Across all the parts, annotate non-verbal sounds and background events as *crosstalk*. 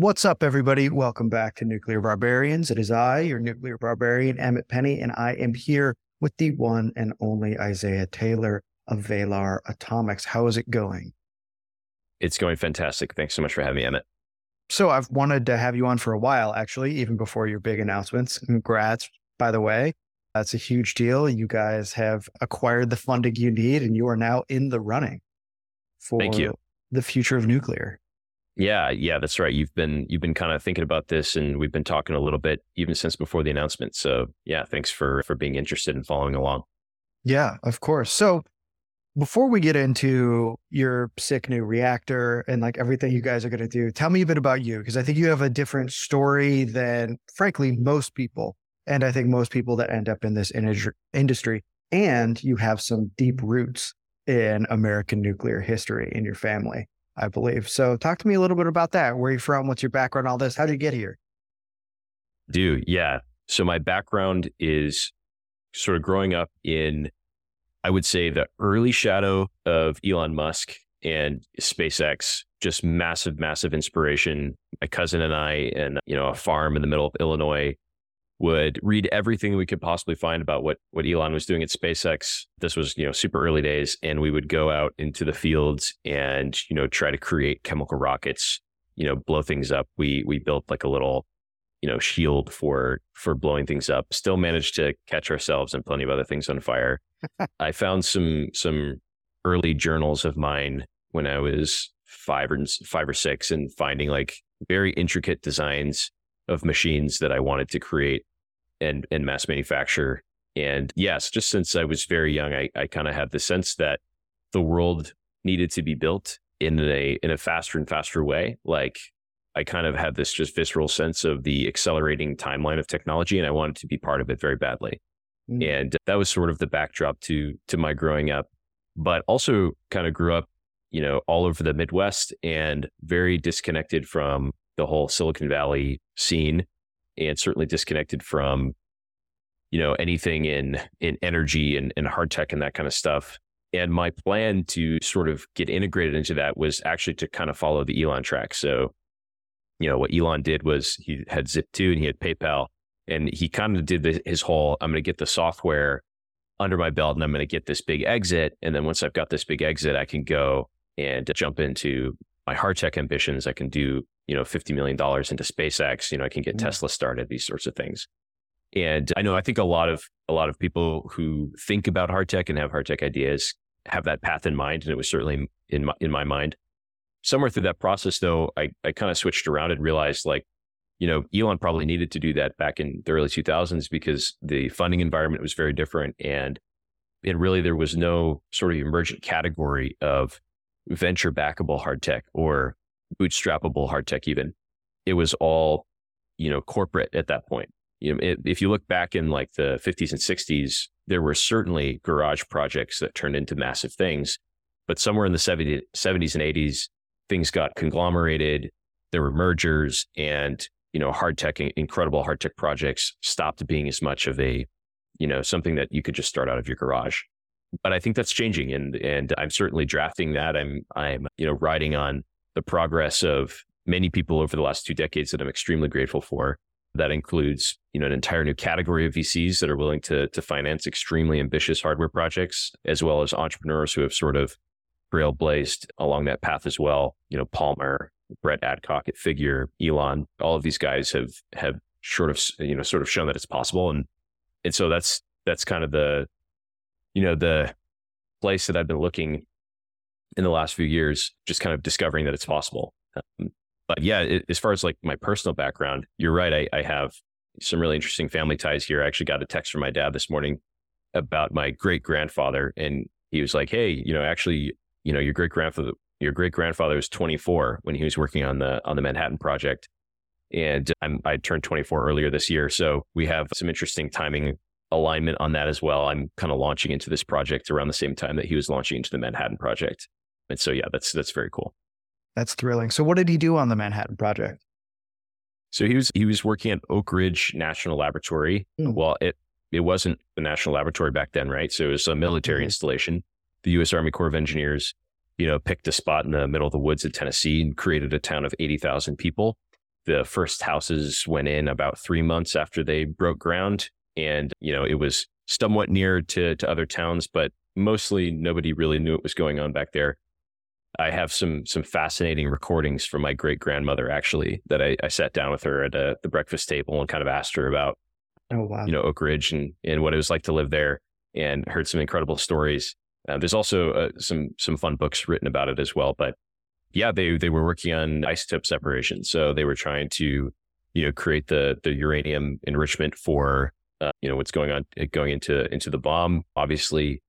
What's up, everybody? Welcome back to Nuclear Barbarians. It is I, your nuclear barbarian, Emmett Penny, and I am here with the one and only Isaiah Taylor of Valar Atomics. How is it going? It's going fantastic. Thanks so much for having me, Emmett. So, I've wanted to have you on for a while, actually, even before your big announcements. Congrats, by the way. That's a huge deal. You guys have acquired the funding you need, and you are now in the running for Thank you. the future of nuclear. Yeah, yeah, that's right. You've been you've been kind of thinking about this, and we've been talking a little bit even since before the announcement. So yeah, thanks for for being interested and following along. Yeah, of course. So before we get into your sick new reactor and like everything you guys are going to do, tell me a bit about you because I think you have a different story than, frankly, most people. And I think most people that end up in this in- industry, and you have some deep roots in American nuclear history in your family. I believe. So talk to me a little bit about that. Where are you from? What's your background? All this. How did you get here? Do yeah. So my background is sort of growing up in, I would say, the early shadow of Elon Musk and SpaceX. Just massive, massive inspiration. My cousin and I, and you know, a farm in the middle of Illinois, would read everything we could possibly find about what what Elon was doing at SpaceX. This was, you know, super early days and we would go out into the fields and, you know, try to create chemical rockets, you know, blow things up. We we built like a little, you know, shield for for blowing things up. Still managed to catch ourselves and plenty of other things on fire. *laughs* I found some some early journals of mine when I was 5 or 5 or 6 and finding like very intricate designs of machines that I wanted to create and and mass manufacture. And yes, just since I was very young, I, I kind of had the sense that the world needed to be built in a in a faster and faster way. Like I kind of had this just visceral sense of the accelerating timeline of technology, and I wanted to be part of it very badly. Mm. And that was sort of the backdrop to to my growing up. But also kind of grew up, you know, all over the Midwest and very disconnected from the whole Silicon Valley scene and certainly disconnected from you know anything in in energy and, and hard tech and that kind of stuff. And my plan to sort of get integrated into that was actually to kind of follow the elon track. So you know what elon did was he had zip2 and he had paypal and he kind of did the, his whole i'm going to get the software under my belt and i'm going to get this big exit and then once i've got this big exit i can go and jump into my hard tech ambitions. I can do you know, $50 million into SpaceX, you know, I can get mm. Tesla started, these sorts of things. And I know, I think a lot of, a lot of people who think about hard tech and have hard tech ideas have that path in mind. And it was certainly in my, in my mind. Somewhere through that process, though, I, I kind of switched around and realized like, you know, Elon probably needed to do that back in the early 2000s because the funding environment was very different. And, and really there was no sort of emergent category of venture backable hard tech or bootstrappable hard tech even. It was all, you know, corporate at that point. You know, if you look back in like the 50s and 60s, there were certainly garage projects that turned into massive things. But somewhere in the 70, 70s and 80s, things got conglomerated. There were mergers and, you know, hard tech, incredible hard tech projects stopped being as much of a, you know, something that you could just start out of your garage. But I think that's changing and and I'm certainly drafting that. I'm I'm, you know, riding on the progress of many people over the last two decades that I'm extremely grateful for. That includes, you know, an entire new category of VCs that are willing to to finance extremely ambitious hardware projects, as well as entrepreneurs who have sort of trailblazed along that path as well. You know, Palmer, Brett Adcock at Figure, Elon, all of these guys have have sort of you know sort of shown that it's possible, and and so that's that's kind of the you know the place that I've been looking in the last few years, just kind of discovering that it's possible. Um, but yeah, it, as far as like my personal background, you're right. I, I have some really interesting family ties here. I actually got a text from my dad this morning about my great grandfather, and he was like, "Hey, you know, actually, you know, your great grandfather, your great grandfather was 24 when he was working on the on the Manhattan Project, and I'm, I turned 24 earlier this year. So we have some interesting timing alignment on that as well. I'm kind of launching into this project around the same time that he was launching into the Manhattan Project. And so, yeah, that's that's very cool. That's thrilling. So, what did he do on the Manhattan Project? So he was he was working at Oak Ridge National Laboratory. Mm. Well, it it wasn't the national laboratory back then, right? So it was a military mm-hmm. installation. The U.S. Army Corps of Engineers, you know, picked a spot in the middle of the woods of Tennessee and created a town of eighty thousand people. the first houses went in about three months after they broke ground. And, you know, it was somewhat near to, to other towns, but mostly nobody really knew what was going on back there. I have some some fascinating recordings from my great grandmother actually that I, I, sat down with her at a, the breakfast table and kind of asked her about oh wow you know Oak Ridge and and what it was like to live there and heard some incredible stories. Uh, there's also uh, some some fun books written about it as well, but yeah, they they were working on isotope separation, so they were trying to you know create the the uranium enrichment for uh, you know what's going on going into into the bomb. Obviously,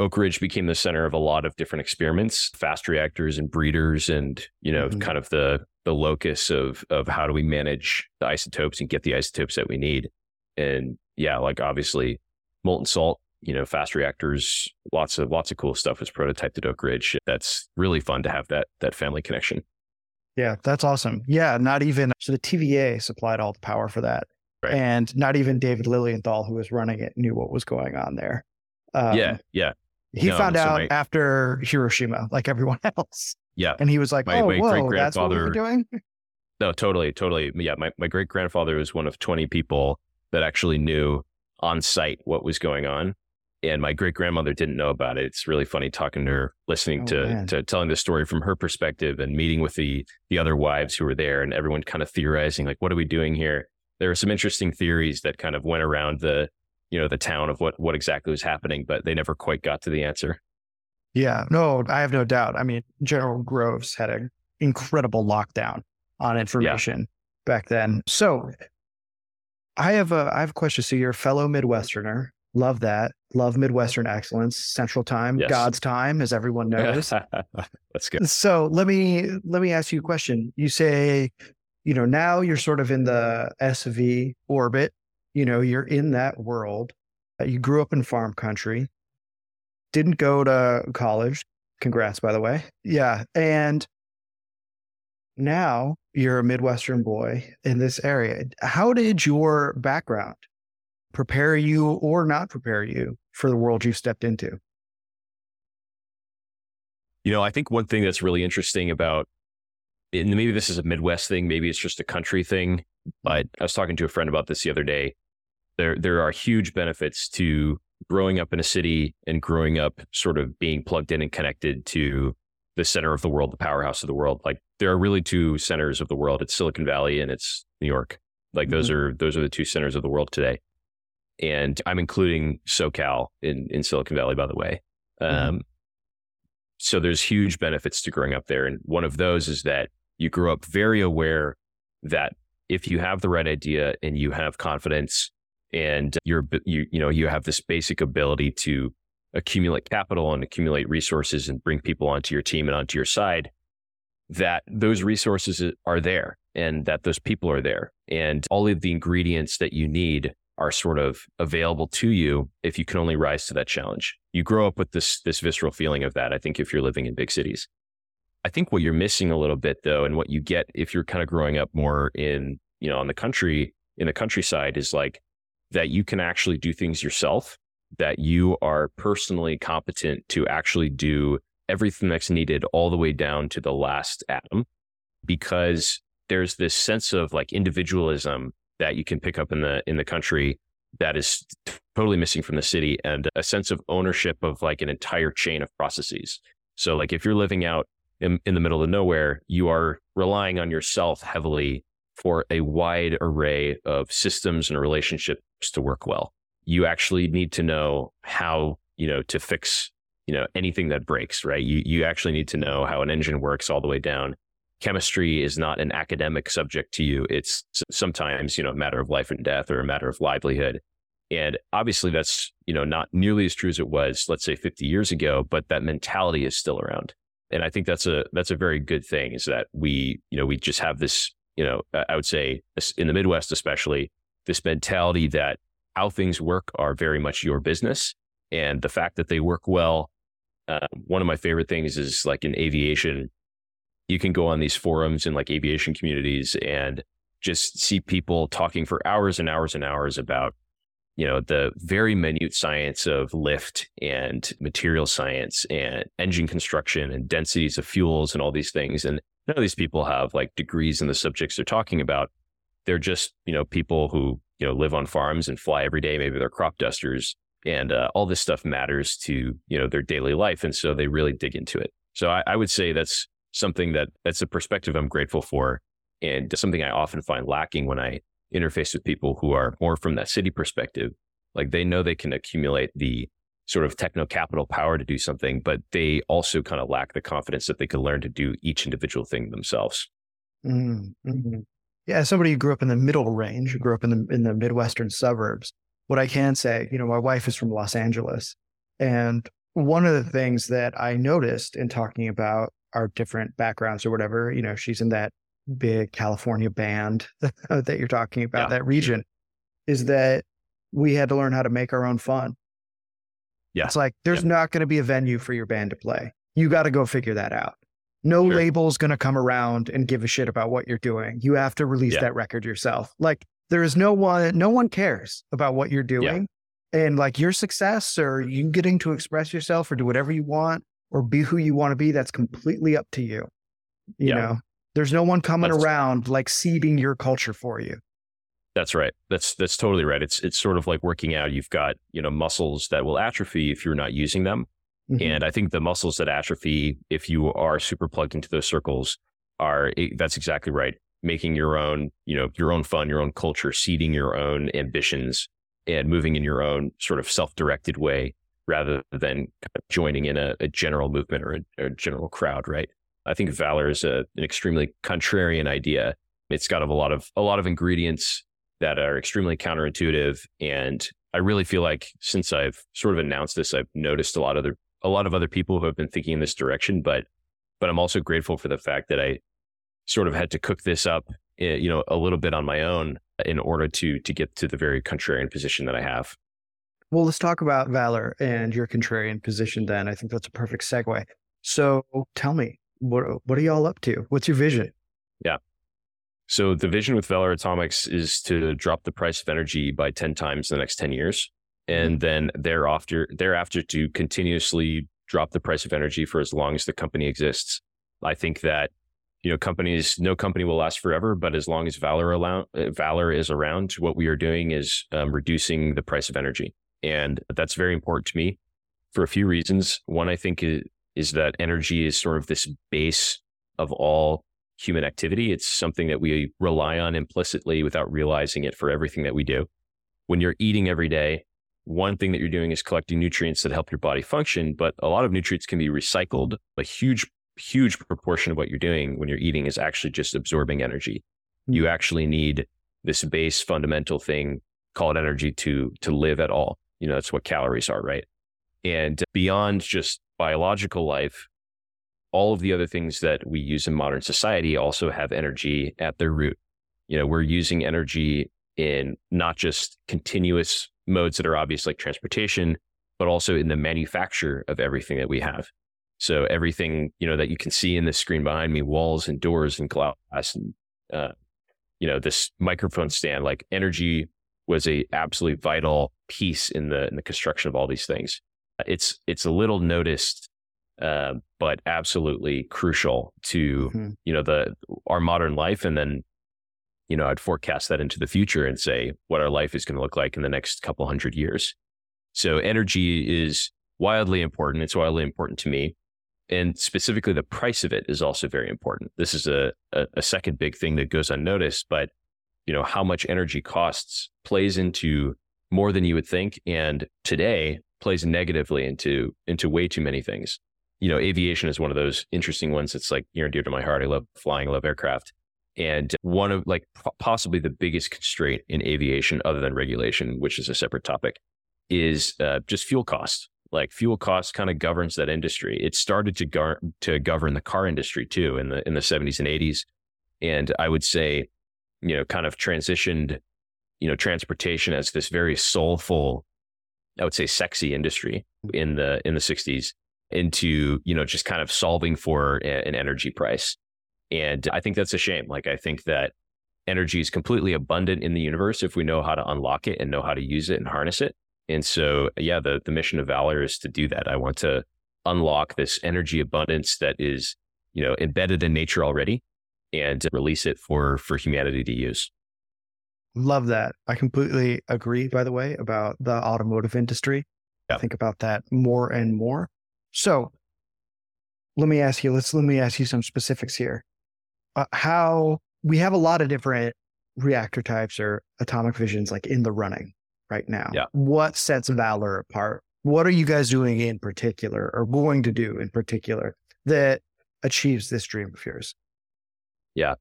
Oak Ridge became the center of a lot of different experiments, fast reactors and breeders, and you know, mm-hmm. kind of the the locus of of how do we manage the isotopes and get the isotopes that we need. And yeah, like obviously molten salt, you know, fast reactors, lots of lots of cool stuff was prototyped at Oak Ridge. That's really fun to have that that family connection. Yeah, that's awesome. Yeah, not even so the TVA supplied all the power for that. Right. And not even David Lilienthal, who was running it, knew what was going on there. Um, yeah, yeah. He no, found so out my, after Hiroshima, like everyone *laughs* else. Yeah. And he was like, my, oh, my whoa, that's what we're doing? *laughs* No, totally, totally. Yeah, my, my great grandfather was one of 20 people that actually knew on site what was going on. And my great grandmother didn't know about it. It's really funny talking to her, listening oh, to, to telling the story from her perspective and meeting with the, the other wives who were there and everyone kind of theorizing, like, what are we doing here? There were some interesting theories that kind of went around the, you know the town of what what exactly was happening, but they never quite got to the answer. Yeah, no, I have no doubt. I mean, General Groves had an incredible lockdown on information yeah. back then. So, I have a I have a question. So, you're a fellow Midwesterner. Love that. Love Midwestern excellence. Central Time, yes. God's time, as everyone knows. *laughs* That's good. So let me let me ask you a question. You say, you know, now you're sort of in the SV orbit you know, you're in that world. Uh, you grew up in farm country, didn't go to college. Congrats, by the way. Yeah. And now you're a Midwestern boy in this area. How did your background prepare you or not prepare you for the world you stepped into? You know, I think one thing that's really interesting about, and maybe this is a Midwest thing, maybe it's just a country thing, but I was talking to a friend about this the other day there there are huge benefits to growing up in a city and growing up sort of being plugged in and connected to the center of the world, the powerhouse of the world. Like there are really two centers of the world. It's Silicon Valley and it's New York. Like mm-hmm. those are those are the two centers of the world today. And I'm including SoCal in in Silicon Valley, by the way. Mm-hmm. Um, so there's huge benefits to growing up there, and one of those is that you grow up very aware that if you have the right idea and you have confidence and you're you you know you have this basic ability to accumulate capital and accumulate resources and bring people onto your team and onto your side that those resources are there and that those people are there. And all of the ingredients that you need are sort of available to you if you can only rise to that challenge. You grow up with this this visceral feeling of that i think if you're living in big cities i think what you're missing a little bit though and what you get if you're kind of growing up more in you know on the country in the countryside is like that you can actually do things yourself, that you are personally competent to actually do everything that's needed all the way down to the last atom because there's this sense of like individualism that you can pick up in the in the country that is totally missing from the city and a sense of ownership of like an entire chain of processes. So like if you're living out in, in the middle of nowhere, you are relying on yourself heavily for a wide array of systems and relationships to work well. You actually need to know how, you know, to fix, you know, anything that breaks, right? You you actually need to know how an engine works all the way down. Chemistry is not an academic subject to you. It's sometimes, you know, a matter of life and death or a matter of livelihood. And obviously that's, you know, not nearly as true as it was, let's say 50 years ago, but that mentality is still around. And I think that's a that's a very good thing is that we, you know, we just have this you know, I would say in the Midwest, especially, this mentality that how things work are very much your business. And the fact that they work well, uh, one of my favorite things is like in aviation, you can go on these forums in like aviation communities and just see people talking for hours and hours and hours about you know the very minute science of lift and material science and engine construction and densities of fuels and all these things and none of these people have like degrees in the subjects they're talking about. They're just, you know, people who, you know, live on farms and fly every day. Maybe they're crop dusters and uh, all this stuff matters to, you know, their daily life. And so they really dig into it. So I, I would say that's something that that's a perspective I'm grateful for and something I often find lacking when I interface with people who are more from that city perspective. Like they know they can accumulate the sort of techno capital power to do something, but they also kind of lack the confidence that they can learn to do each individual thing themselves. Mm-hmm. Yeah, somebody who grew up in the middle range, who grew up in the in the midwestern suburbs. What I can say, you know, my wife is from Los Angeles, and one of the things that I noticed in talking about our different backgrounds or whatever, you know, she's in that big California band *laughs* that you're talking about, yeah. that region, is that we had to learn how to make our own fun. Yeah. It's like there's yeah. not going to be a venue for your band to play. You got to go figure that out. No sure. label's going to come around and give a shit about what you're doing. You have to release yeah. that record yourself. Like there is no one, no one cares about what you're doing. And like your success or you getting to express yourself or do whatever you want or be who you want to be, that's completely up to you. You know, there's no one coming that's, around like seeding your culture for you. That's right. That's that's totally right. It's it's sort of like working out. You've got, you know, muscles that will atrophy if you're not using them. Mm-hmm. And I think the muscles that atrophy if you are super plugged into those circles are that's exactly right. Making your own, you know, your own fun, your own culture, seeding your own ambitions and moving in your own sort of self-directed way rather than joining in a, a general movement or a, a, general crowd, right? I think Valar is a, an extremely contrarian idea. It's got a lot of a lot of ingredients that are extremely counterintuitive. And I really feel like since I've sort of announced this, I've noticed a lot of other, a lot of other people who have been thinking in this direction. But, but I'm also grateful for the fact that I sort of had to cook this up, eh, you know, a little bit on my own in order to to get to the very contrarian position that I have. Well, let's talk about Valar and your contrarian position. Then I think that's a perfect segue. So tell me, what what are y'all up to? What's your vision? Yeah. So the vision with Valar Atomics is to drop the price of energy by 10 times in the next 10 years. And mm-hmm. then thereafter, thereafter to continuously drop the price of energy for as long as the company exists. I think that, you know, companies, no company will last forever, but as long as Valar, allow, Valar is around, what we are doing is um, reducing the price of energy. And that's very important to me for a few reasons. One, I think is, that energy is sort of this base of all human activity. It's something that we rely on implicitly without realizing it for everything that we do. When you're eating every day, one thing that you're doing is collecting nutrients that help your body function, but a lot of nutrients can be recycled. A huge, huge proportion of what you're doing when you're eating is actually just absorbing energy. Hmm. You actually need this base fundamental thing called energy to to live at all. You know, that's what calories are, right? And beyond just biological life, all of the other things that we use in modern society also have energy at their root. You know, we're using energy in not just continuous modes that are obvious like transportation, but also in the manufacture of everything that we have. So everything, you know, that you can see in the screen behind me, walls and doors and glass and, uh, you know, this microphone stand, like energy was a absolutely vital piece in the, in the construction of all these things. It's, it's a little noticed uh, but absolutely crucial to mm-hmm. you know the our modern life. And then you know i'd forecast that into the future and say what our life is going to look like in the next couple hundred years. So energy is wildly important. It's wildly important to me. And specifically the price of it is also very important. This is a, a, a second big thing that goes unnoticed but you know how much energy costs plays into more than you would think. And today plays negatively into into way too many things you know, aviation is one of those interesting ones that's like near and dear to my heart. I love flying, I love aircraft. And one of like possibly the biggest constraint in aviation, other than regulation, which is a separate topic, is uh, just fuel costs. Like fuel costs kind of governs that industry. It started to, gar- to govern the car industry too in the in the 70s and 80s. And I would say, you know, kind of transitioned, you know, transportation as this very soulful, I would say sexy industry mm. in the in the 60s into, you know, just kind of solving for an energy price. And I think that's a shame. Like, I think that energy is completely abundant in the universe if we know how to unlock it and know how to use it and harness it. And so, yeah, the, the mission of Valar is to do that. I want to unlock this energy abundance that is, you know, embedded in nature already and release it for for humanity to use. Love that. I completely agree, by the way, about the automotive industry. Yeah. Think about that more and more. So let me ask you, let's let me ask you some specifics here. Uh, how we have a lot of different reactor types or atomic visions like in the running right now. Yeah. What sets Valar apart? What are you guys doing in particular or going to do in particular that achieves this dream of yours? Yeah.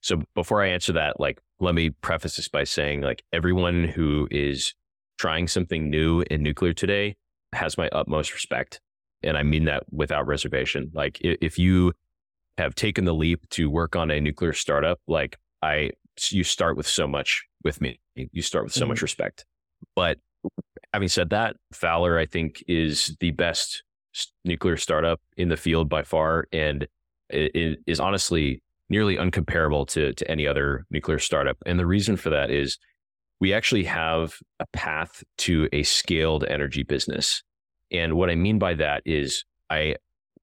So before I answer that, like, let me preface this by saying, like, everyone who is trying something new in nuclear today has my utmost respect. And I mean that without reservation. Like, if you have taken the leap to work on a nuclear startup, like, I, you start with so much with me. You start with so mm-hmm. much respect. But having said that, Valar, I think, is the best nuclear startup in the field by far. And it is honestly nearly uncomparable to, to any other nuclear startup. And the reason for that is we actually have a path to a scaled energy business. And what I mean by that is I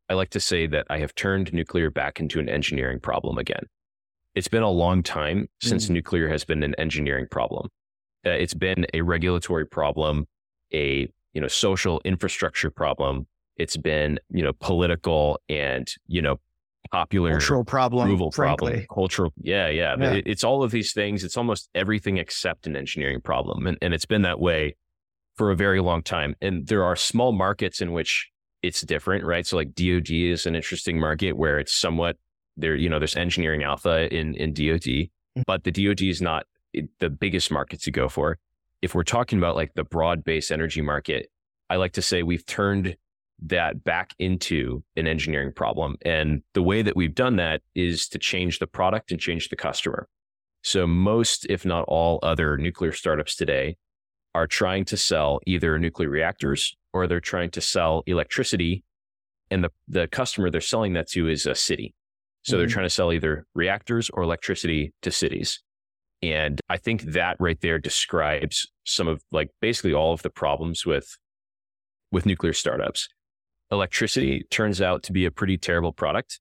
I like to say that I have turned nuclear back into an engineering problem again. It's been a long time since mm. nuclear has been an engineering problem. Uh, it's been a regulatory problem, a you know social infrastructure problem. It's been you know political and you know popular cultural problem, approval frankly. problem, cultural. Yeah, yeah. yeah. It, it's all of these things. It's almost everything except an engineering problem, and and it's been that way for a very long time. And there are small markets in which it's different, right? So like DoD is an interesting market where it's somewhat there. You know, there's engineering alpha in in DoD, mm-hmm. but the DoD is not the biggest market to go for. If we're talking about like the broad base energy market, I like to say we've turned that back into an engineering problem. And the way that we've done that is to change the product and change the customer. So most, if not all other nuclear startups today are trying to sell either nuclear reactors or they're trying to sell electricity. And the, the customer they're selling that to is a city. So mm-hmm. they're trying to sell either reactors or electricity to cities. And I think that right there describes some of like basically all of the problems with with nuclear startups electricity turns out to be a pretty terrible product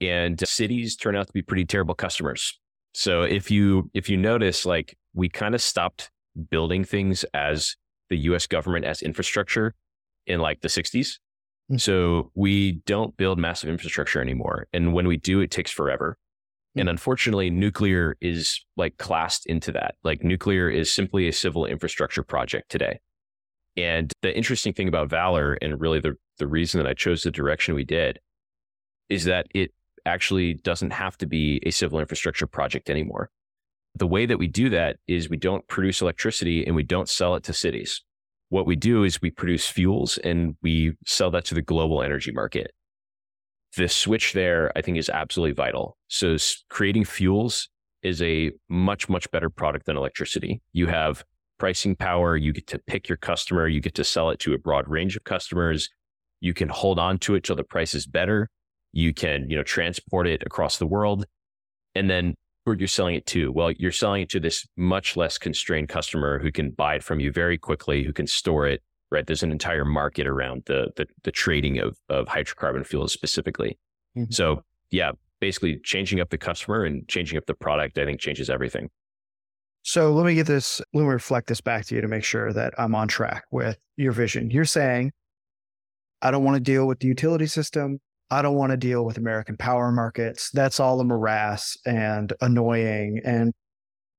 and cities turn out to be pretty terrible customers. So if you if you notice like we kind of stopped building things as the US government as infrastructure in like the 60s. Mm-hmm. So we don't build massive infrastructure anymore and when we do it takes forever. Mm-hmm. And unfortunately nuclear is like classed into that. Like nuclear is simply a civil infrastructure project today. And the interesting thing about Valar and really the the reason that I chose the direction we did is that it actually doesn't have to be a civil infrastructure project anymore. The way that we do that is we don't produce electricity and we don't sell it to cities. What we do is we produce fuels and we sell that to the global energy market. The switch there, I think, is absolutely vital. So, creating fuels is a much, much better product than electricity. You have pricing power, you get to pick your customer, you get to sell it to a broad range of customers. You can hold on to it till the price is better. You can, you know, transport it across the world. And then who are you're selling it to? Well, you're selling it to this much less constrained customer who can buy it from you very quickly, who can store it, right? There's an entire market around the the, the trading of, of hydrocarbon fuels specifically. Mm-hmm. So yeah, basically changing up the customer and changing up the product, I think changes everything. So let me get this, let me reflect this back to you to make sure that I'm on track with your vision. You're saying I don't want to deal with the utility system. I don't want to deal with American power markets. That's all a morass and annoying and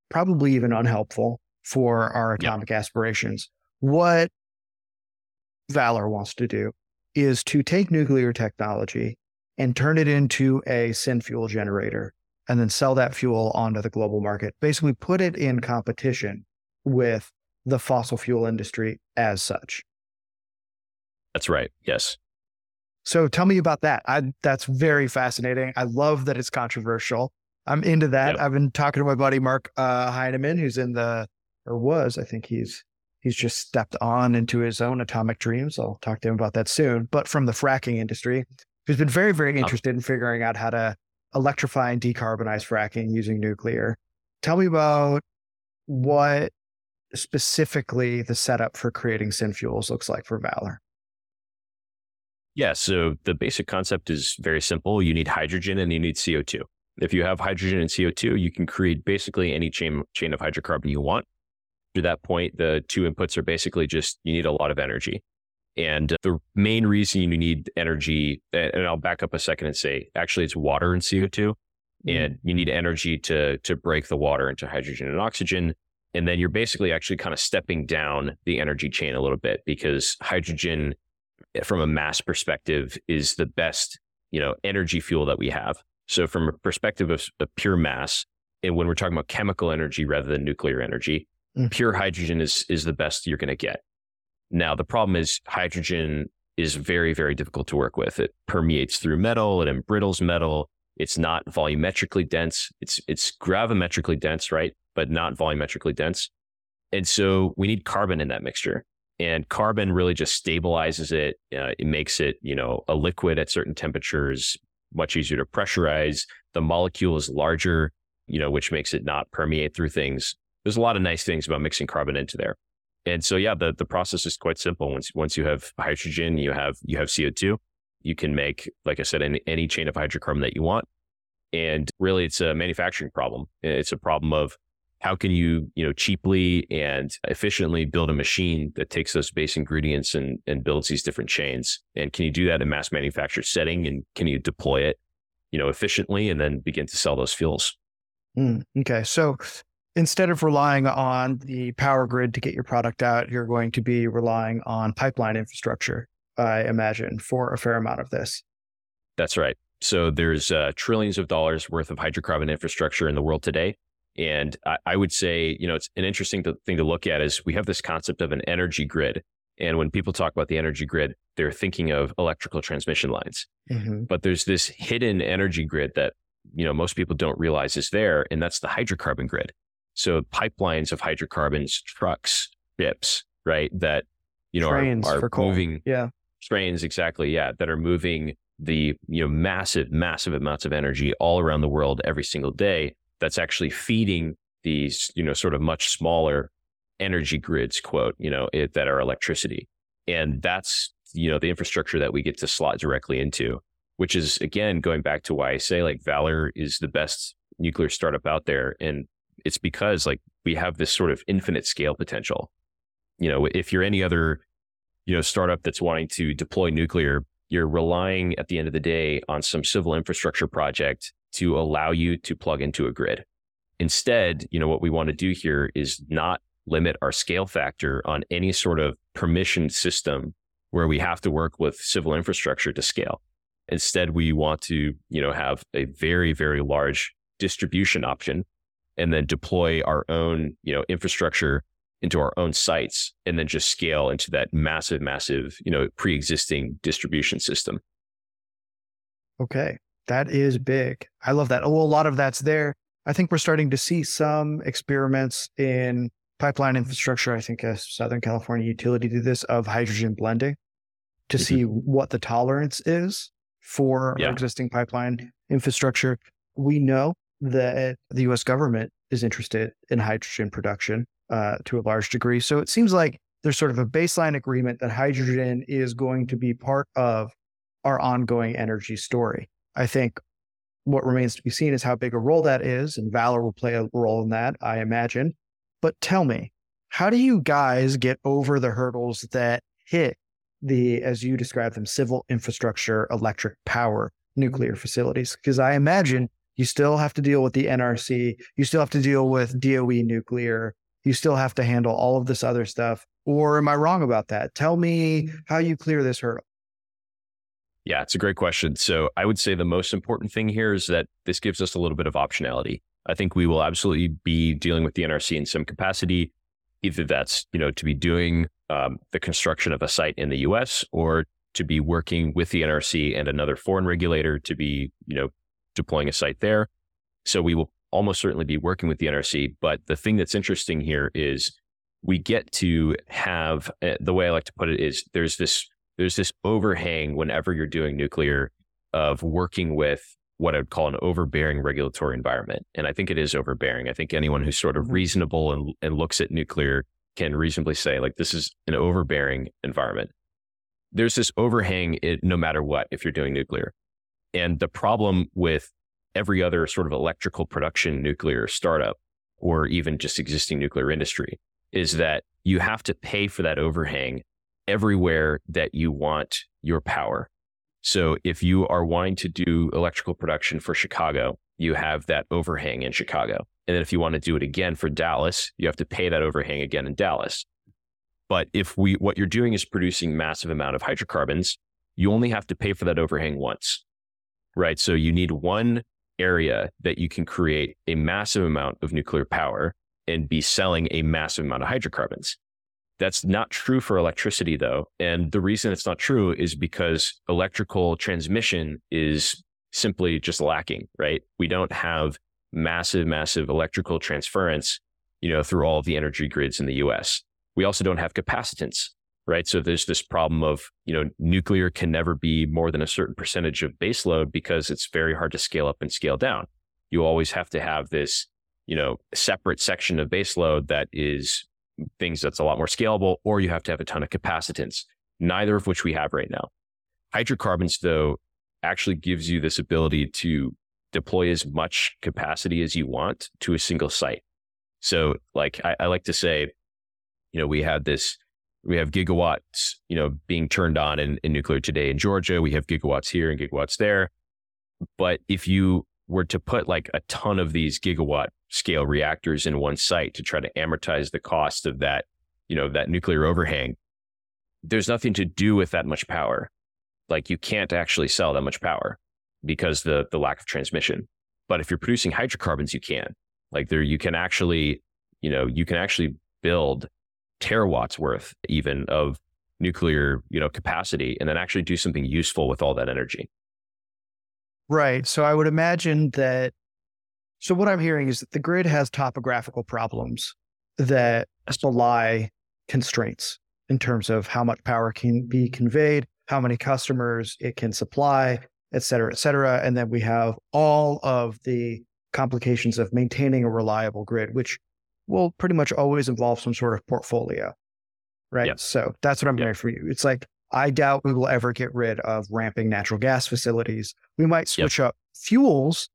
probably even unhelpful for our atomic yep. aspirations. What Valar wants to do is to take nuclear technology and turn it into a syn fuel generator and then sell that fuel onto the global market. Basically, put it in competition with the fossil fuel industry as such. That's right. Yes. So tell me about that. I, that's very fascinating. I love that it's controversial. I'm into that. Yep. I've been talking to my buddy Mark uh, Heineman, who's in the or was. I think he's he's just stepped on into his own atomic dreams. I'll talk to him about that soon. But from the fracking industry, who's been very very interested in figuring out how to electrify and decarbonize fracking using nuclear. Tell me about what specifically the setup for creating syn fuels looks like for Valar. Yeah. So the basic concept is very simple. You need hydrogen and you need CO2. If you have hydrogen and CO2, you can create basically any chain, chain of hydrocarbon you want. To that point, the two inputs are basically just you need a lot of energy. And the main reason you need energy, and I'll back up a second and say, actually, it's water and CO2. Mm-hmm. And you need energy to, to break the water into hydrogen and oxygen. And then you're basically actually kind of stepping down the energy chain a little bit because hydrogen, from a mass perspective, is the best, you know, energy fuel that we have. So from a perspective of, of pure mass, and when we're talking about chemical energy rather than nuclear energy, mm. pure hydrogen is is the best you're going to get. Now the problem is hydrogen is very very difficult to work with. It permeates through metal, it embrittles metal. It's not volumetrically dense. It's it's gravimetrically dense, right? But not volumetrically dense. And so we need carbon in that mixture. And carbon really just stabilizes it. Uh, it makes it, you know, a liquid at certain temperatures, much easier to pressurize. The molecule is larger, you know, which makes it not permeate through things. There's a lot of nice things about mixing carbon into there. And so, yeah, the, the process is quite simple. Once, once you have hydrogen, you have, you have CO2, you can make, like I said, any, any chain of hydrocarbon that you want. And really it's a manufacturing problem. It's a problem of how can you, you know, cheaply and efficiently build a machine that takes those base ingredients and, and builds these different chains? And can you do that in mass manufacture setting? And can you deploy it, you know, efficiently and then begin to sell those fuels? Mm, okay. So instead of relying on the power grid to get your product out, you're going to be relying on pipeline infrastructure, I imagine, for a fair amount of this. That's right. So there's uh, trillions of dollars worth of hydrocarbon infrastructure in the world today. And I, I would say, you know, it's an interesting to, thing to look at is we have this concept of an energy grid. And when people talk about the energy grid, they're thinking of electrical transmission lines. Mm-hmm. But there's this hidden energy grid that, you know, most people don't realize is there. And that's the hydrocarbon grid. So pipelines of hydrocarbons, trucks, ships, right? That, you know, trains are, are moving. Yeah. Trains, exactly. Yeah. That are moving the, you know, massive, massive amounts of energy all around the world every single day that's actually feeding these, you know, sort of much smaller energy grids, quote, you know, it, that are electricity. And that's, you know, the infrastructure that we get to slot directly into, which is again, going back to why I say like Valar is the best nuclear startup out there. And it's because like we have this sort of infinite scale potential. You know, if you're any other, you know, startup that's wanting to deploy nuclear, you're relying at the end of the day on some civil infrastructure project to allow you to plug into a grid. Instead, you know, what we want to do here is not limit our scale factor on any sort of permission system where we have to work with civil infrastructure to scale. Instead, we want to, you know, have a very, very large distribution option and then deploy our own, you know, infrastructure into our own sites and then just scale into that massive, massive, you know, pre-existing distribution system. Okay. That is big. I love that. Oh, a lot of that's there. I think we're starting to see some experiments in pipeline infrastructure. I think a Southern California utility did this of hydrogen blending to mm-hmm. see what the tolerance is for yeah. existing pipeline infrastructure. We know that the US government is interested in hydrogen production uh, to a large degree. So it seems like there's sort of a baseline agreement that hydrogen is going to be part of our ongoing energy story. I think what remains to be seen is how big a role that is, and Valar will play a role in that, I imagine. But tell me, how do you guys get over the hurdles that hit the, as you describe them, civil infrastructure, electric power, nuclear facilities? Because I imagine you still have to deal with the NRC, you still have to deal with DOE nuclear, you still have to handle all of this other stuff. Or am I wrong about that? Tell me how you clear this hurdle. Yeah, it's a great question. So I would say the most important thing here is that this gives us a little bit of optionality. I think we will absolutely be dealing with the NRC in some capacity. Either that's, you know, to be doing um, the construction of a site in the US or to be working with the NRC and another foreign regulator to be, you know, deploying a site there. So we will almost certainly be working with the NRC. But the thing that's interesting here is we get to have uh, the way I like to put it is there's this there's this overhang whenever you're doing nuclear of working with what I would call an overbearing regulatory environment. And I think it is overbearing. I think anyone who's sort of mm-hmm. reasonable and, and looks at nuclear can reasonably say, like, this is an overbearing environment. there's this overhang it, no matter what if you're doing nuclear. And the problem with every other sort of electrical production nuclear startup or even just existing nuclear industry is that you have to pay for that overhang everywhere that you want your power. So if you are wanting to do electrical production for Chicago, you have that overhang in Chicago. And then if you want to do it again for Dallas, you have to pay that overhang again in Dallas. But if we what you're doing is producing massive amount of hydrocarbons, you only have to pay for that overhang once. Right? So you need one area that you can create a massive amount of nuclear power and be selling a massive amount of hydrocarbons. That's not true for electricity, though. And the reason it's not true is because electrical transmission is simply just lacking, right? We don't have massive, massive electrical transference, you know, through all of the energy grids in the US. We also don't have capacitance, right? So there's this problem of, you know, nuclear can never be more than a certain percentage of baseload because it's very hard to scale up and scale down. You always have to have this, you know, separate section of baseload that is things that's a lot more scalable, or you have to have a ton of capacitance, neither of which we have right now. Hydrocarbons, though, actually gives you this ability to deploy as much capacity as you want to a single site. So, like I, I like to say, you know, we had this, we have gigawatts, you know, being turned on in, in nuclear today in Georgia. We have gigawatts here and gigawatts there. But if you were to put like a ton of these gigawatt scale reactors in one site to try to amortize the cost of that, you know, that nuclear overhang, there's nothing to do with that much power. Like you can't actually sell that much power because the the lack of transmission. But if you're producing hydrocarbons, you can. Like there, you can actually, you know, you can actually build terawatts worth even of nuclear, you know, capacity, and then actually do something useful with all that energy. Right. So I would imagine that. So what I'm hearing is that the grid has topographical problems that belie constraints in terms of how much power can be conveyed, how many customers it can supply, et cetera, et cetera. And then we have all of the complications of maintaining a reliable grid, which will pretty much always involve some sort of portfolio. Right. Yep. So that's what I'm yep. hearing from you. It's like, I doubt we will ever get rid of ramping natural gas facilities. We might switch yep. up fuels,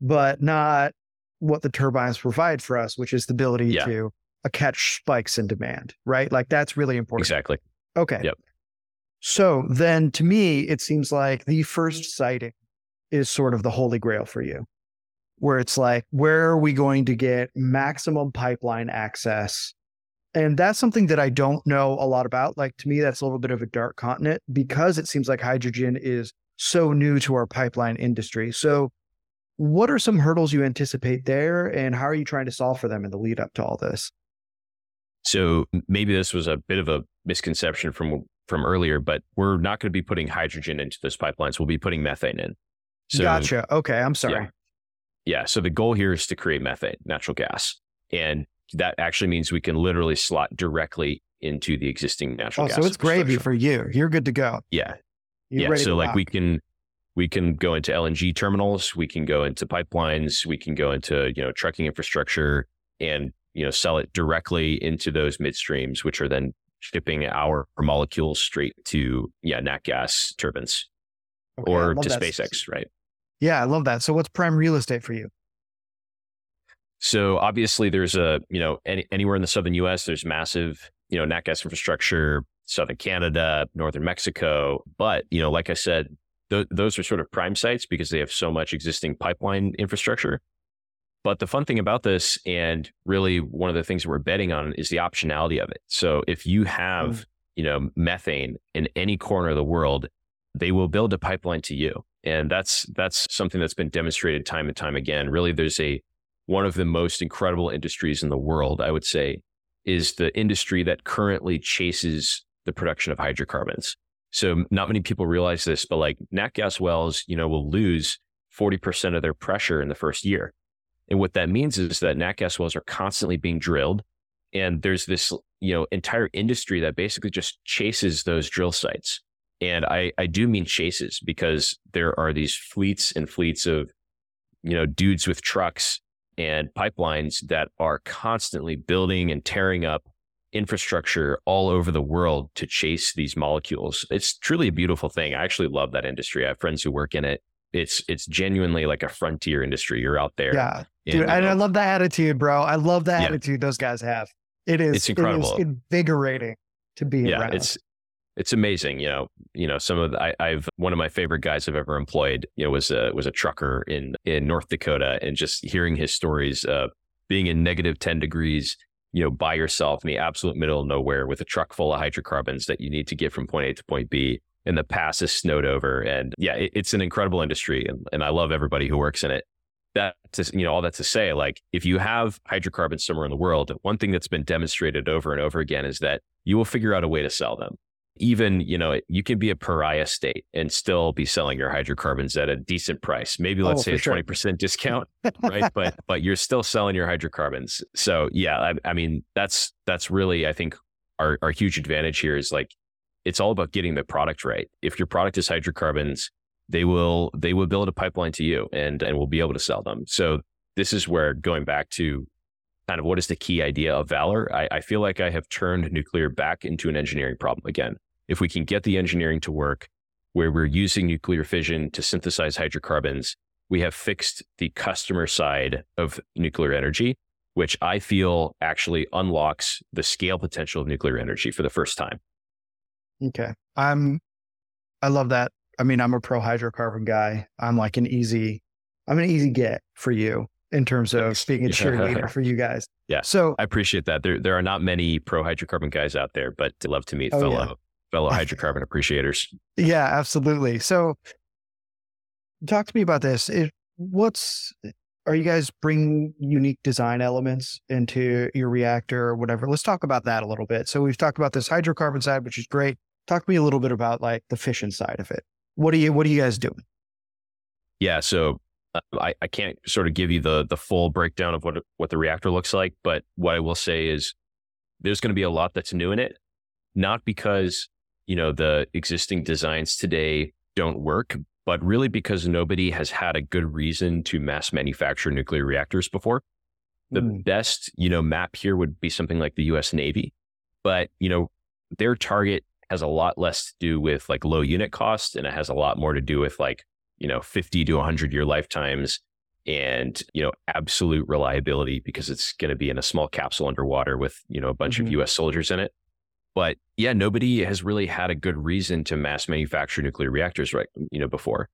but not what the turbines provide for us, which is the ability yeah. to uh, catch spikes in demand, right? Like that's really important. Exactly. Okay. Yep. So then to me, it seems like the first siting is sort of the holy grail for you, where it's like, where are we going to get maximum pipeline access? And that's something that I don't know a lot about. Like to me, that's a little bit of a dark continent because it seems like hydrogen is so new to our pipeline industry. So, what are some hurdles you anticipate there, and how are you trying to solve for them in the lead up to all this? So maybe this was a bit of a misconception from from earlier, but we're not going to be putting hydrogen into those pipelines. We'll be putting methane in. So, gotcha. Okay, I'm sorry. Yeah. Yeah. So the goal here is to create methane, natural gas, and that actually means we can literally slot directly into the existing natural oh, gas. So it's gravy for you. You're good to go. Yeah. You're yeah. So like we can we can go into LNG terminals, we can go into pipelines, we can go into you know trucking infrastructure, and you know sell it directly into those midstreams, which are then shipping our molecules straight to yeah nat gas turbines okay, or to. SpaceX, right? Yeah, I love that. So what's prime real estate for you? So obviously there's a, you know, any, anywhere in the southern US there's massive, you know, nat gas infrastructure, southern Canada, northern Mexico, but, you know, like I said, th- those are sort of prime sites because they have so much existing pipeline infrastructure. But the fun thing about this, and really one of the things that we're betting on, is the optionality of it. So if you have, mm. you know, methane in any corner of the world, they will build a pipeline to you, and that's that's something that's been demonstrated time and time again. Really, there's a one of the most incredible industries in the world, I would say, is the industry that currently chases the production of hydrocarbons. So not many people realize this, but like nat gas wells, you know, will lose 40% of their pressure in the first year. And what that means is that nat gas wells are constantly being drilled. And there's this, you know, entire industry that basically just chases those drill sites. And I, I do mean chases because there are these fleets and fleets of, you know, dudes with trucks and pipelines that are constantly building and tearing up infrastructure all over the world to chase these molecules. It's truly a beautiful thing. I actually love that industry. I have friends who work in it. It's it's genuinely like a frontier industry. You're out there. Yeah. Dude, and, I, I love that attitude, bro. I love that yeah. attitude those guys have. It is it's incredible. It is invigorating to be yeah, around. It's it's amazing. You know, you know, some of the, I, I've one of my favorite guys I've ever employed, you know, was a was a trucker in in North Dakota and just hearing his stories uh being in negative 10 degrees you know, by yourself in the absolute middle of nowhere with a truck full of hydrocarbons that you need to get from point A to point B. And the pass is snowed over. And yeah, it, it's an incredible industry. And, and I love everybody who works in it. That to, you know, all that to say, like if you have hydrocarbons somewhere in the world, one thing that's been demonstrated over and over again is that you will figure out a way to sell them even you know you can be a pariah state and still be selling your hydrocarbons at a decent price. Maybe let's oh, say a sure. 20% discount *laughs* right? But but you're still selling your hydrocarbons. So yeah I, I, mean that's that's really i think our, our huge advantage here is like it's all about getting the product right. If your product is hydrocarbons they will they will build a pipeline to you and and we'll be able to sell them. So this is where going back to kind of what is the key idea of Valar, I, I feel like I have turned nuclear back into an engineering problem again. If we can get the engineering to work where we're using nuclear fission to synthesize hydrocarbons, we have fixed the customer side of nuclear energy, which I feel actually unlocks the scale potential of nuclear energy for the first time. Okay. I'm I love that. I mean, I'm a pro hydrocarbon guy. I'm like an easy I'm an easy get for you in terms of being a *laughs* cheerleader for you guys. Yeah. So I appreciate that. There there are not many pro hydrocarbon guys out there, but I love to meet oh, fellow yeah. fellow *laughs* hydrocarbon appreciators. Yeah, absolutely. So talk to me about this. It, what's are you guys bringing unique design elements into your reactor or whatever? Let's talk about that a little bit. So we've talked about this hydrocarbon side, which is great. Talk to me a little bit about like the fission side of it. What are you what are you guys doing? Yeah, so I, I can't sort of give you the the full breakdown of what what the reactor looks like, but what I will say is there's going to be a lot that's new in it, not because you know the existing designs today don't work, but really because nobody has had a good reason to mass manufacture nuclear reactors before. The mm. best, you know, map here would be something like the US Navy, but you know, their target has a lot less to do with like low unit cost and it has a lot more to do with like you know 50 to 100 year lifetimes and you know absolute reliability because it's going to be in a small capsule underwater with you know a bunch mm-hmm. of US soldiers in it. But yeah nobody has really had a good reason to mass manufacture nuclear reactors right you know before.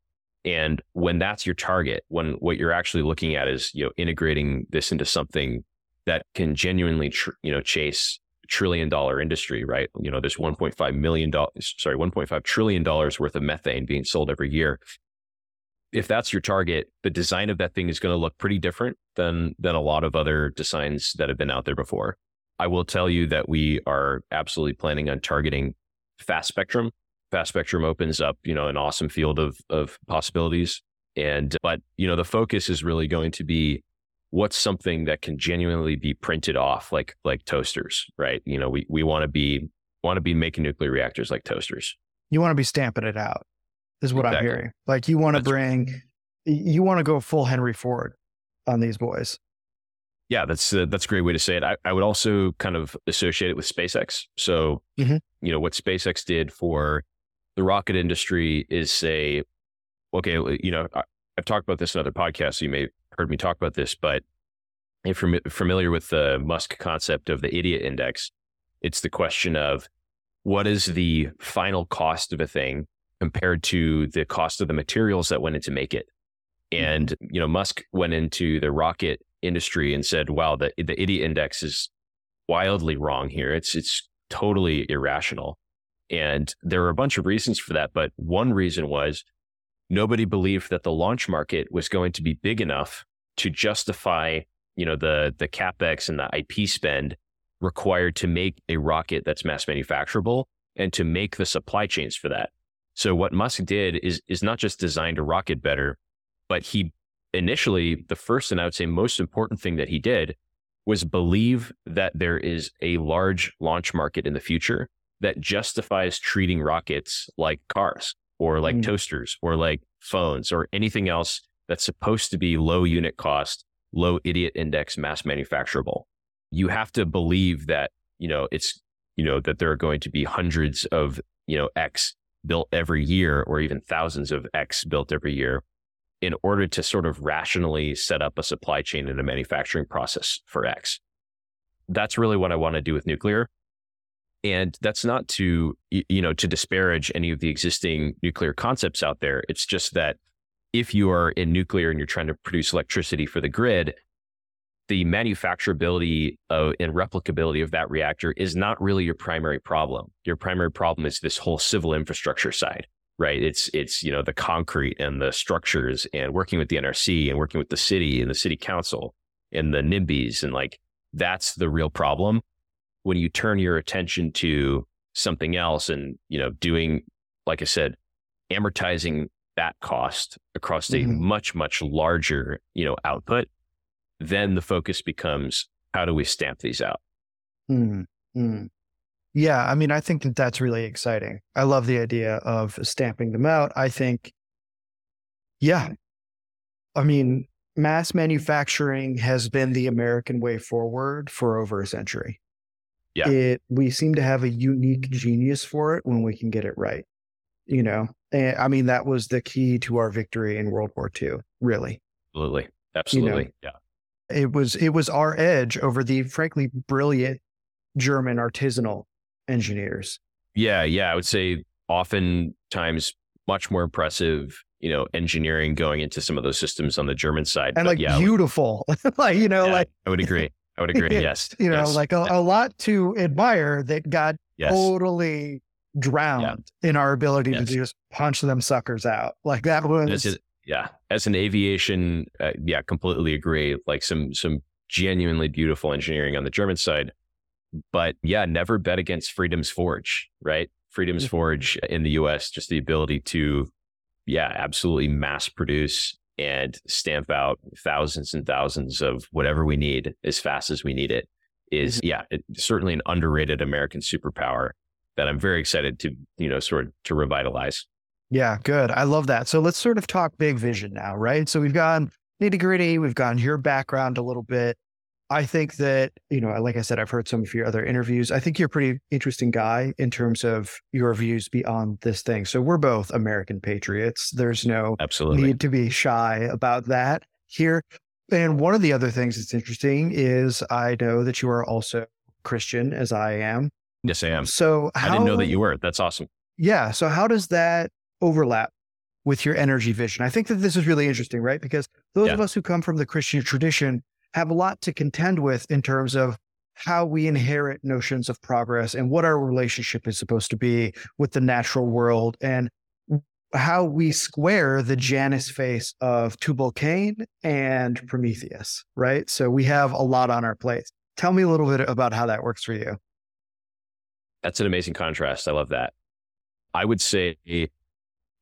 And when that's your target when what you're actually looking at is you know integrating this into something that can genuinely tr- you know chase trillion dollar industry right? You know there's 1.5 million dollars sorry 1.5 trillion dollars worth of methane being sold every year if that's your target, the design of that thing is going to look pretty different than than a lot of other designs that have been out there before. I will tell you that we are absolutely planning on targeting fast spectrum. Fast spectrum opens up, you know, an awesome field of of possibilities. And but you know, the focus is really going to be what's something that can genuinely be printed off like like toasters, right? You know, we we want to be want to be making nuclear reactors like toasters. You want to be stamping it out is what exactly. I'm hearing. Like you want to bring, you want to go full Henry Ford on these boys. Yeah, that's uh, that's a great way to say it. I, I would also kind of associate it with SpaceX. So, mm-hmm. you know, what SpaceX did for the rocket industry is say, okay, you know, I, have talked about this in other podcasts. So you may have heard me talk about this, but if you're familiar with the Musk concept of the idiot index, it's the question of what is the final cost of a thing compared to the cost of the materials that went into make it. Mm-hmm. And, you know, Musk went into the rocket industry and said, wow, the, the idiot index is wildly wrong here. It's, it's totally irrational. And there were a bunch of reasons for that. But one reason was nobody believed that the launch market was going to be big enough to justify, you know, the, the CapEx and the IP spend required to make a rocket that's mass manufacturable and to make the supply chains for that. So what Musk did is is not just designed a rocket better, but he initially the first and I would say most important thing that he did was believe that there is a large launch market in the future that justifies treating rockets like cars or like mm. toasters or like phones or anything else that's supposed to be low unit cost, low idiot index, mass manufacturable. You have to believe that you know, it's, you know, that there are going to be hundreds of, you know, X built every year or even thousands of X built every year in order to sort of rationally set up a supply chain and a manufacturing process for X. That's really what I want to do with nuclear. And that's not to, you know, to disparage any of the existing nuclear concepts out there. It's just that if you are in nuclear and you're trying to produce electricity for the grid, the manufacturability of, and replicability of that reactor is not really your primary problem. Your primary problem is this whole civil infrastructure side, right? It's it's you know the concrete and the structures and working with the NRC and working with the city and the city council and the NIMBYs and like that's the real problem. When you turn your attention to something else and you know doing like I said, amortizing that cost across a mm-hmm. much much larger you know output then the focus becomes how do we stamp these out? Mm-hmm. Yeah, I mean, I think that that's really exciting. I love the idea of stamping them out. I think, yeah, I mean, mass manufacturing has been the American way forward for over a century. Yeah. It, we seem to have a unique genius for it when we can get it right. You know, and I mean, that was the key to our victory in World War II, really. Absolutely. Absolutely. You know, yeah. It was it was our edge over the frankly brilliant German artisanal engineers. Yeah, yeah, I would say oftentimes much more impressive, you know, engineering going into some of those systems on the German side. And but like yeah, beautiful. *laughs* like, you know, yeah, like I would agree. I would *laughs* agree. Yes. you know, yes. like a, a, lot to admire that got yes. totally drowned yeah. in our ability yes. to just punch them suckers out. Like that was yeah, as an aviation, uh, yeah, completely agree. Like some some genuinely beautiful engineering on the German side, but yeah, never bet against Freedom's Forge, right? Freedom's mm-hmm. Forge in the U.S. just the ability to, yeah, absolutely mass produce and stamp out thousands and thousands of whatever we need as fast as we need it is, mm-hmm. yeah, it, certainly an underrated American superpower that I'm very excited to, you know, sort of to revitalize. Yeah, good. I love that. So let's sort of talk big vision now, right? So we've gone nitty gritty, we've gone your background a little bit. I think that, you know, like I said, I've heard some of your other interviews. I think you're a pretty interesting guy in terms of your views beyond this thing. So we're both American patriots. There's no Absolutely. need to be shy about that here. And one of the other things that's interesting is I know that you are also Christian, as I am. Yes, I am. So how, I didn't know that you were. That's awesome. Yeah. So how does that overlap with your energy vision. I think that this is really interesting, right? Because those yeah. of us who come from the Christian tradition have a lot to contend with in terms of how we inherit notions of progress and what our relationship is supposed to be with the natural world and how we square the Janus face of Tubal Cain and Prometheus, right? So we have a lot on our plate. Tell me a little bit about how that works for you. That's an amazing contrast. I love that. I would say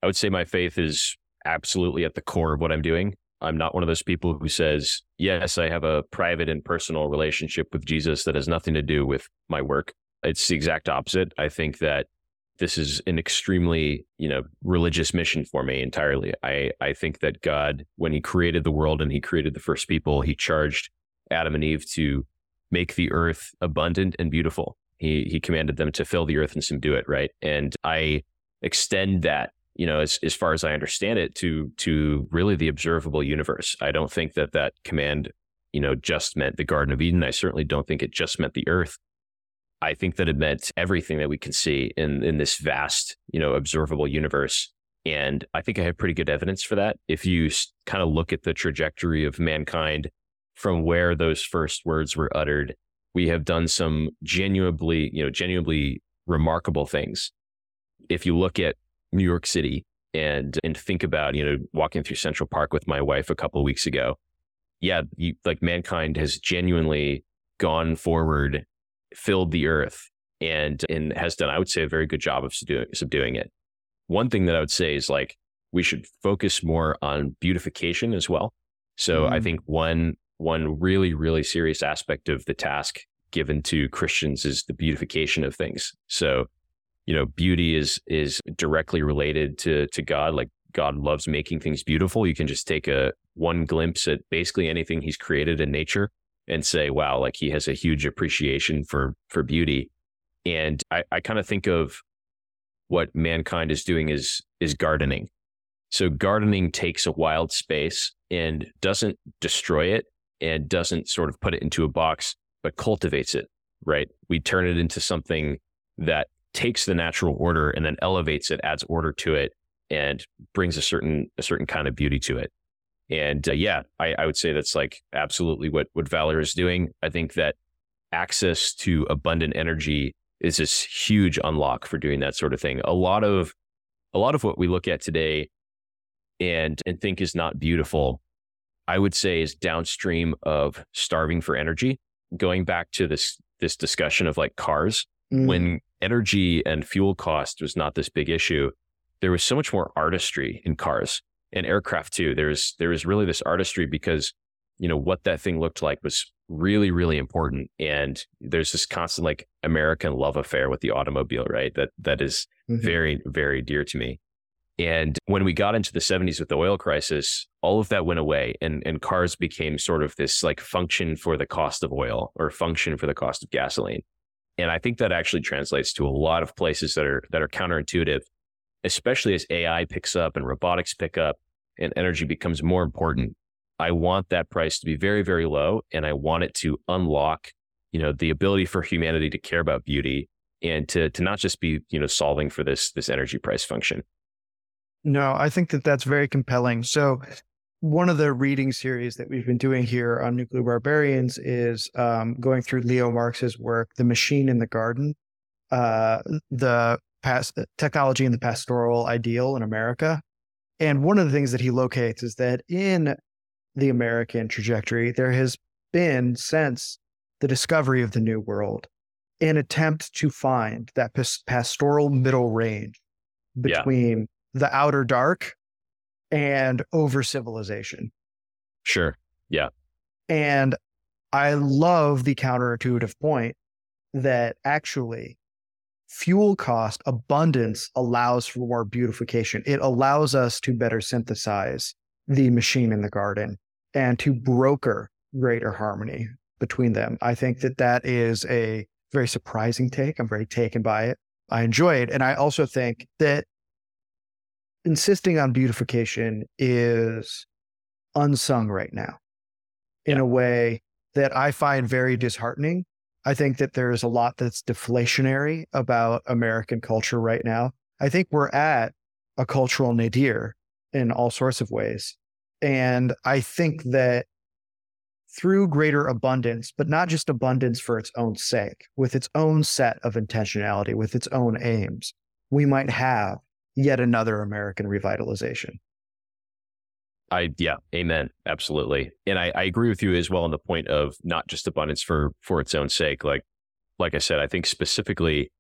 I would say my faith is absolutely at the core of what I'm doing. I'm not one of those people who says, yes, I have a private and personal relationship with Jesus that has nothing to do with my work. It's the exact opposite. I think that this is an extremely, you know, religious mission for me entirely. I, I think that God, when he created the world and he created the first people, he charged Adam and Eve to make the earth abundant and beautiful. He, he commanded them to fill the earth and subdue it, right? And I extend that you know, as, as far as I understand it, to to really the observable universe. I don't think that that command, you know, just meant the Garden of Eden. I certainly don't think it just meant the Earth. I think that it meant everything that we can see in in this vast, you know, observable universe. And I think I have pretty good evidence for that. If you kind of look at the trajectory of mankind from where those first words were uttered, we have done some genuinely, you know, genuinely remarkable things. If you look at New York City and and think about you know walking through Central Park with my wife a couple of weeks ago. Yeah, you, like mankind has genuinely gone forward, filled the earth, and and has done I would say a very good job of subduing, subduing it. One thing that I would say is like we should focus more on beautification as well. So mm. I think one one really really serious aspect of the task given to Christians is the beautification of things. So you know, beauty is is directly related to to God. Like God loves making things beautiful. You can just take a one glimpse at basically anything He's created in nature, and say, wow, like he has a huge appreciation for for beauty. And I, I kind of think of what mankind is doing is is gardening. So gardening takes a wild space and doesn't destroy it and doesn't sort of put it into a box, but cultivates it, right? We turn it into something that takes the natural order and then elevates it, adds order to it, and brings a certain a certain kind of beauty to it. And uh, yeah, I, I would say that's like absolutely what what Valar is doing. I think that access to abundant energy is this huge unlock for doing that sort of thing. A lot of a lot of what we look at today and and think is not beautiful, I would say is downstream of starving for energy. Going back to this this discussion of like cars, mm. when energy and fuel cost was not this big issue, there was so much more artistry in cars and aircraft too. There's there was really this artistry because you know what that thing looked like was really really important. And there's this constant like american love affair with the automobile right? That that is mm-hmm. very very dear to me. And when we got into the 70s with the oil crisis all of that went away and and cars became sort of this like function for the cost of oil or function for the cost of gasoline and i think that actually translates to a lot of places that are that are counterintuitive especially as ai picks up and robotics pick up and energy becomes more important I want that price to be very, very low. And I want it to unlock, you know, the ability for humanity to care about beauty and to, to not just be, you know, solving for this, this energy price function. No, I think that that's very compelling. So one of the reading series that we've been doing here on Nuclear Barbarians is um, going through Leo Marx's work, The Machine in the Garden, uh, the past technology and the pastoral ideal in America. And one of the things that he locates is that in the American trajectory, there has been since the discovery of the New World an attempt to find that pastoral middle range between yeah. the outer dark and over civilization. Sure. Yeah. And I love the counterintuitive point that actually fuel cost abundance allows for more beautification. It allows us to better synthesize the machine in the garden and to broker greater harmony between them. I think that that is a very surprising take. I'm very taken by it. I enjoy it. And I also think that insisting on beautification is unsung right now in yeah. a way that I find very disheartening. I think that there's a lot that's deflationary about American culture right now. I think we're at a cultural nadir in all sorts of ways. And I think that through greater abundance, but not just abundance for its own sake, with its own set of intentionality, with its own aims, we might have yet another American revitalization. I yeah, amen, absolutely, and I, I agree with you as well on the point of not just abundance for for its own sake. Like like I said, I think specifically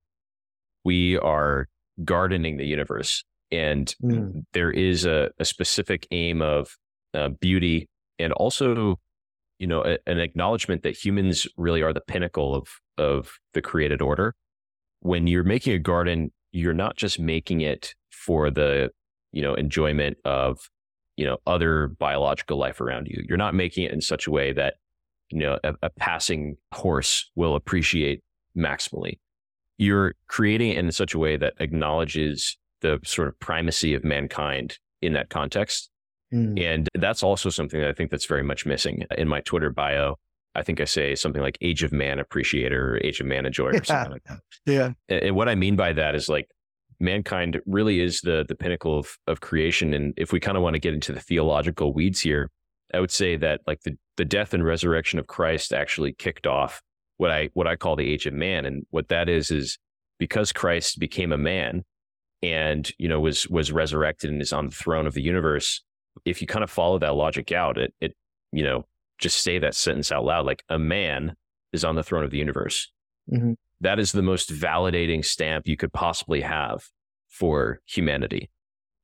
we are gardening the universe, and mm. there is a, a specific aim of uh, beauty, and also, you know, a, an acknowledgement that humans really are the pinnacle of of the created order. When you're making a garden, you're not just making it for the you know enjoyment of you know other biological life around you. You're not making it in such a way that you know a, a passing horse will appreciate maximally. You're creating it in such a way that acknowledges the sort of primacy of mankind in that context Mm. And that's also something that I think that's very much missing in my Twitter bio. I think I say something like age of man appreciator or age of man enjoyer or something like that. Yeah. And what I mean by that is like mankind really is the the pinnacle of, of creation. And if we kind of want to get into the theological weeds here, I would say that like the, the death and resurrection of Christ actually kicked off what I what I call the age of man. And what that is is because Christ became a man and you know was was resurrected and is on the throne of the universe, if you kind of follow that logic out, it, it, you know, just say that sentence out loud, like a man is on the throne of the universe. Mm-hmm. That is the most validating stamp you could possibly have for humanity,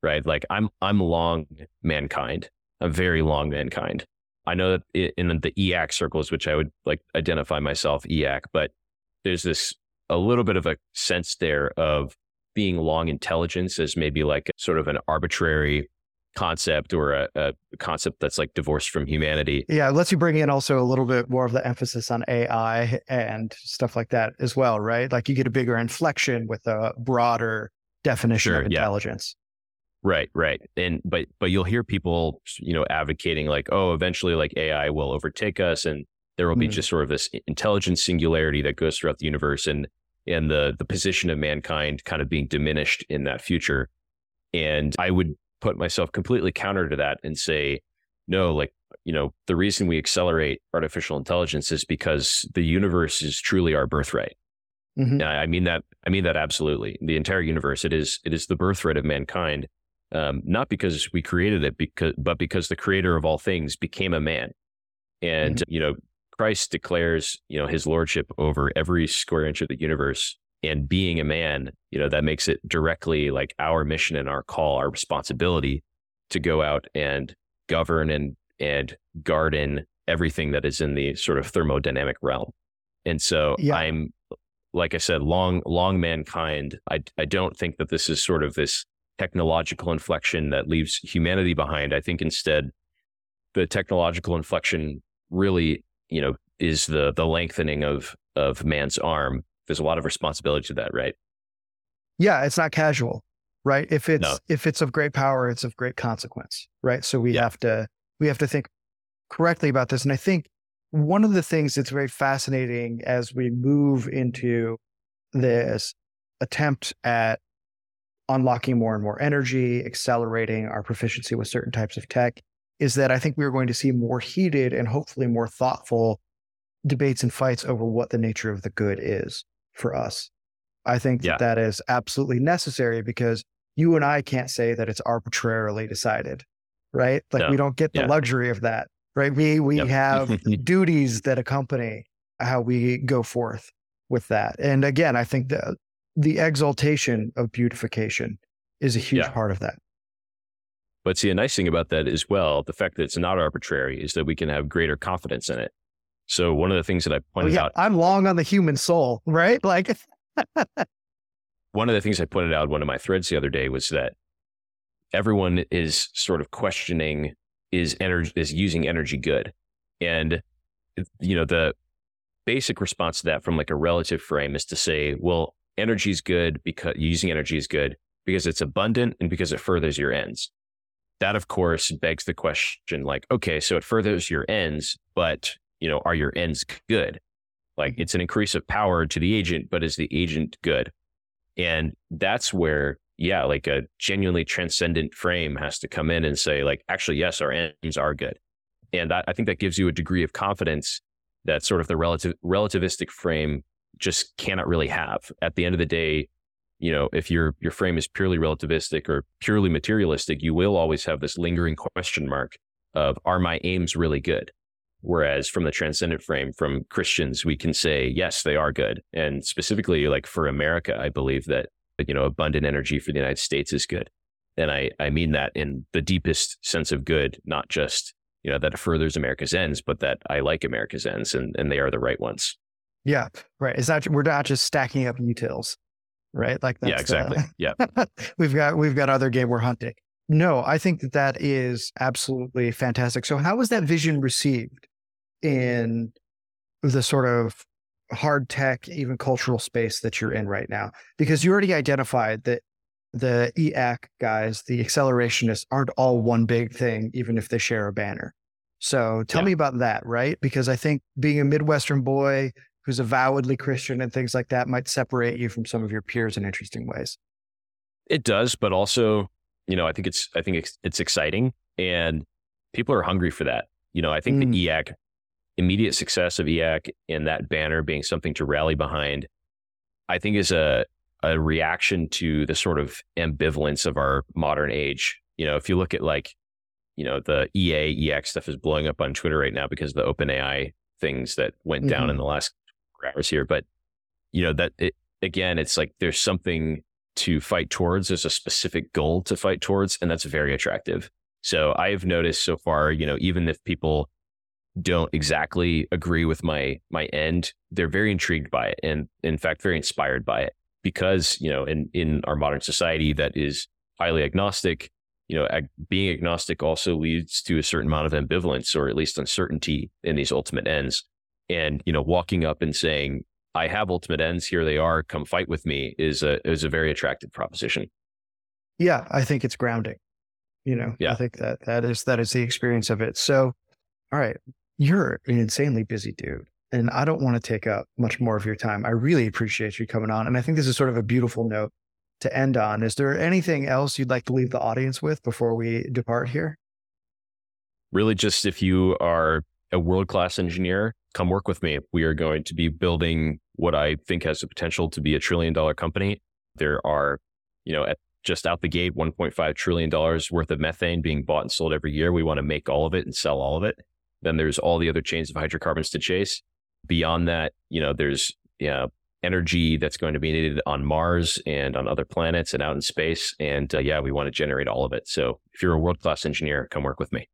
right? Like I'm, I'm long mankind. I'm very long mankind. I know that in the EAC circles, which I would like identify myself EAC, but there's this a little bit of a sense there of being long intelligence as maybe like sort of an arbitrary concept or a, a, concept that's like divorced from humanity. Yeah, it lets you bring in also a little bit more of the emphasis on AI and stuff like that as well, right? Like you get a bigger inflection with a broader definition sure, of intelligence. Yeah. Right, right. And but but you'll hear people, you know, advocating like, oh, eventually like AI will overtake us and there will be mm. just sort of this intelligence singularity that goes throughout the universe and and the the position of mankind kind of being diminished in that future. And I would put myself completely counter to that and say, no, like, you know, the reason we accelerate artificial intelligence is because the universe is truly our birthright. Mm-hmm. I mean that. I mean that absolutely. The entire universe. It is. It is the birthright of mankind. Um, not because we created it, because but because the Creator of all things became a man, and mm-hmm. you know, Christ declares you know His lordship over every square inch of the universe and being a man, you know, that makes it directly like our mission and our call, our responsibility to go out and govern and and garden everything that is in the sort of thermodynamic realm. And so yeah. I'm like I said, long long mankind. I I don't think that this is sort of this technological inflection that leaves humanity behind. I think instead the technological inflection really, you know, is the the lengthening of of man's arm there's a lot of responsibility to that, right? Yeah, it's not casual, right? If it's no. if it's of great power, it's of great consequence, right? So we yeah. have to we have to think correctly about this. And I think one of the things that's very fascinating as we move into this attempt at unlocking more and more energy, accelerating our proficiency with certain types of tech, is that I think we're going to see more heated and hopefully more thoughtful debates and fights over what the nature of the good is for us. I think yeah. that, that is absolutely necessary because you and I can't say that it's arbitrarily decided, right? Like no. we don't get the yeah. luxury of that, right? We we yep. have *laughs* duties that accompany how we go forth with that. And again, I think the the exaltation of beautification is a huge yeah. part of that. But see, a nice thing about that as well, the fact that it's not arbitrary is that we can have greater confidence in it. So one of the things that I oh, pointed oh, yeah. out, I'm long on the human soul, right? Like *laughs* one of the things I pointed out one of my threads the other day was that everyone is sort of questioning is energy is using energy good, and you know the basic response to that from like a relative frame is to say, well, energy is good because using energy is good because it's abundant and because it furthers your ends. That, of course, begs the question like, okay, so it furthers your ends, but you know, are your ends good? Like mm-hmm. it's an increase of power to the agent, but is the agent good? And that's where, yeah, like a genuinely transcendent frame has to come in and say, like, actually, yes, our ends are good. And I, I think that gives you a degree of confidence that sort of the relative relativistic frame just cannot really have. At the end of the day, you know, if your your frame is purely relativistic or purely materialistic, you will always have this lingering question mark of are my aims really good? Whereas from the transcendent frame, from Christians, we can say, yes, they are good. And specifically, like for America, I believe that, you know, abundant energy for the United States is good. And I, I mean that in the deepest sense of good, not just, you know, that it furthers America's ends, but that I like America's ends and, and they are the right ones. Yeah. Right. It's not, we're not just stacking up utils, right? Like. Yeah, exactly. Uh, yeah. *laughs* we've got, we've got other game we're hunting. No, I think that that is absolutely fantastic. So how was that vision received? In the sort of hard tech, even cultural space that you're in right now? Because you already identified that the EAC guys, the accelerationists, aren't all one big thing, even if they share a banner. So tell yeah. me about that, right? Because I think being a Midwestern boy who's avowedly Christian and things like that might separate you from some of your peers in interesting ways. It does, but also, you know, I think it's I think it's, it's exciting and people are hungry for that. You know, I think mm. the EAC immediate success of EAC and that banner being something to rally behind, I think is a a reaction to the sort of ambivalence of our modern age. You know, if you look at like, you know, the EA EX stuff is blowing up on Twitter right now because of the OpenAI things that went mm-hmm. down in the last hours here. But you know that it, again, it's like there's something to fight towards. There's a specific goal to fight towards, and that's very attractive. So I've noticed so far, you know, even if people don't exactly agree with my my end, they're very intrigued by it and in fact very inspired by it because, you know, in in our modern society that is highly agnostic, you know, ag- being agnostic also leads to a certain amount of ambivalence or at least uncertainty in these ultimate ends. And, you know, walking up and saying, I have ultimate ends, here they are, come fight with me is a is a very attractive proposition. Yeah, I think it's grounding. You know, yeah. I think that that is that is the experience of it. So, all right, you're an insanely busy dude, and I don't want to take up much more of your time. I really appreciate you coming on, and I think this is sort of a beautiful note to end on. Is there anything else you'd like to leave the audience with before we depart here? Really, just if you are a world class engineer, come work with me. We are going to be building what I think has the potential to be a trillion dollar company. There are, you know, at just out the gate, $1.5 trillion worth of methane being bought and sold every year. We want to make all of it and sell all of it. Then there's all the other chains of hydrocarbons to chase. Beyond that, you know, there's you know, energy that's going to be needed on Mars and on other planets and out in space. And uh, yeah, we want to generate all of it. So if you're a world class engineer, come work with me.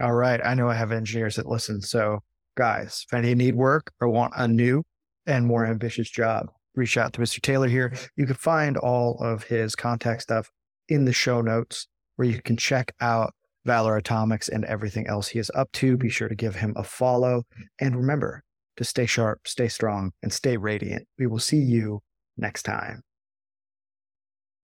All right. I know I have engineers that listen. So, guys, if any need work or want a new and more ambitious job, reach out to Mr. Taylor here. You can find all of his contact stuff in the show notes where you can check out Valar Atomics and everything else he is up to. Be sure to give him a follow. And remember to stay sharp, stay strong, and stay radiant. We will see you next time.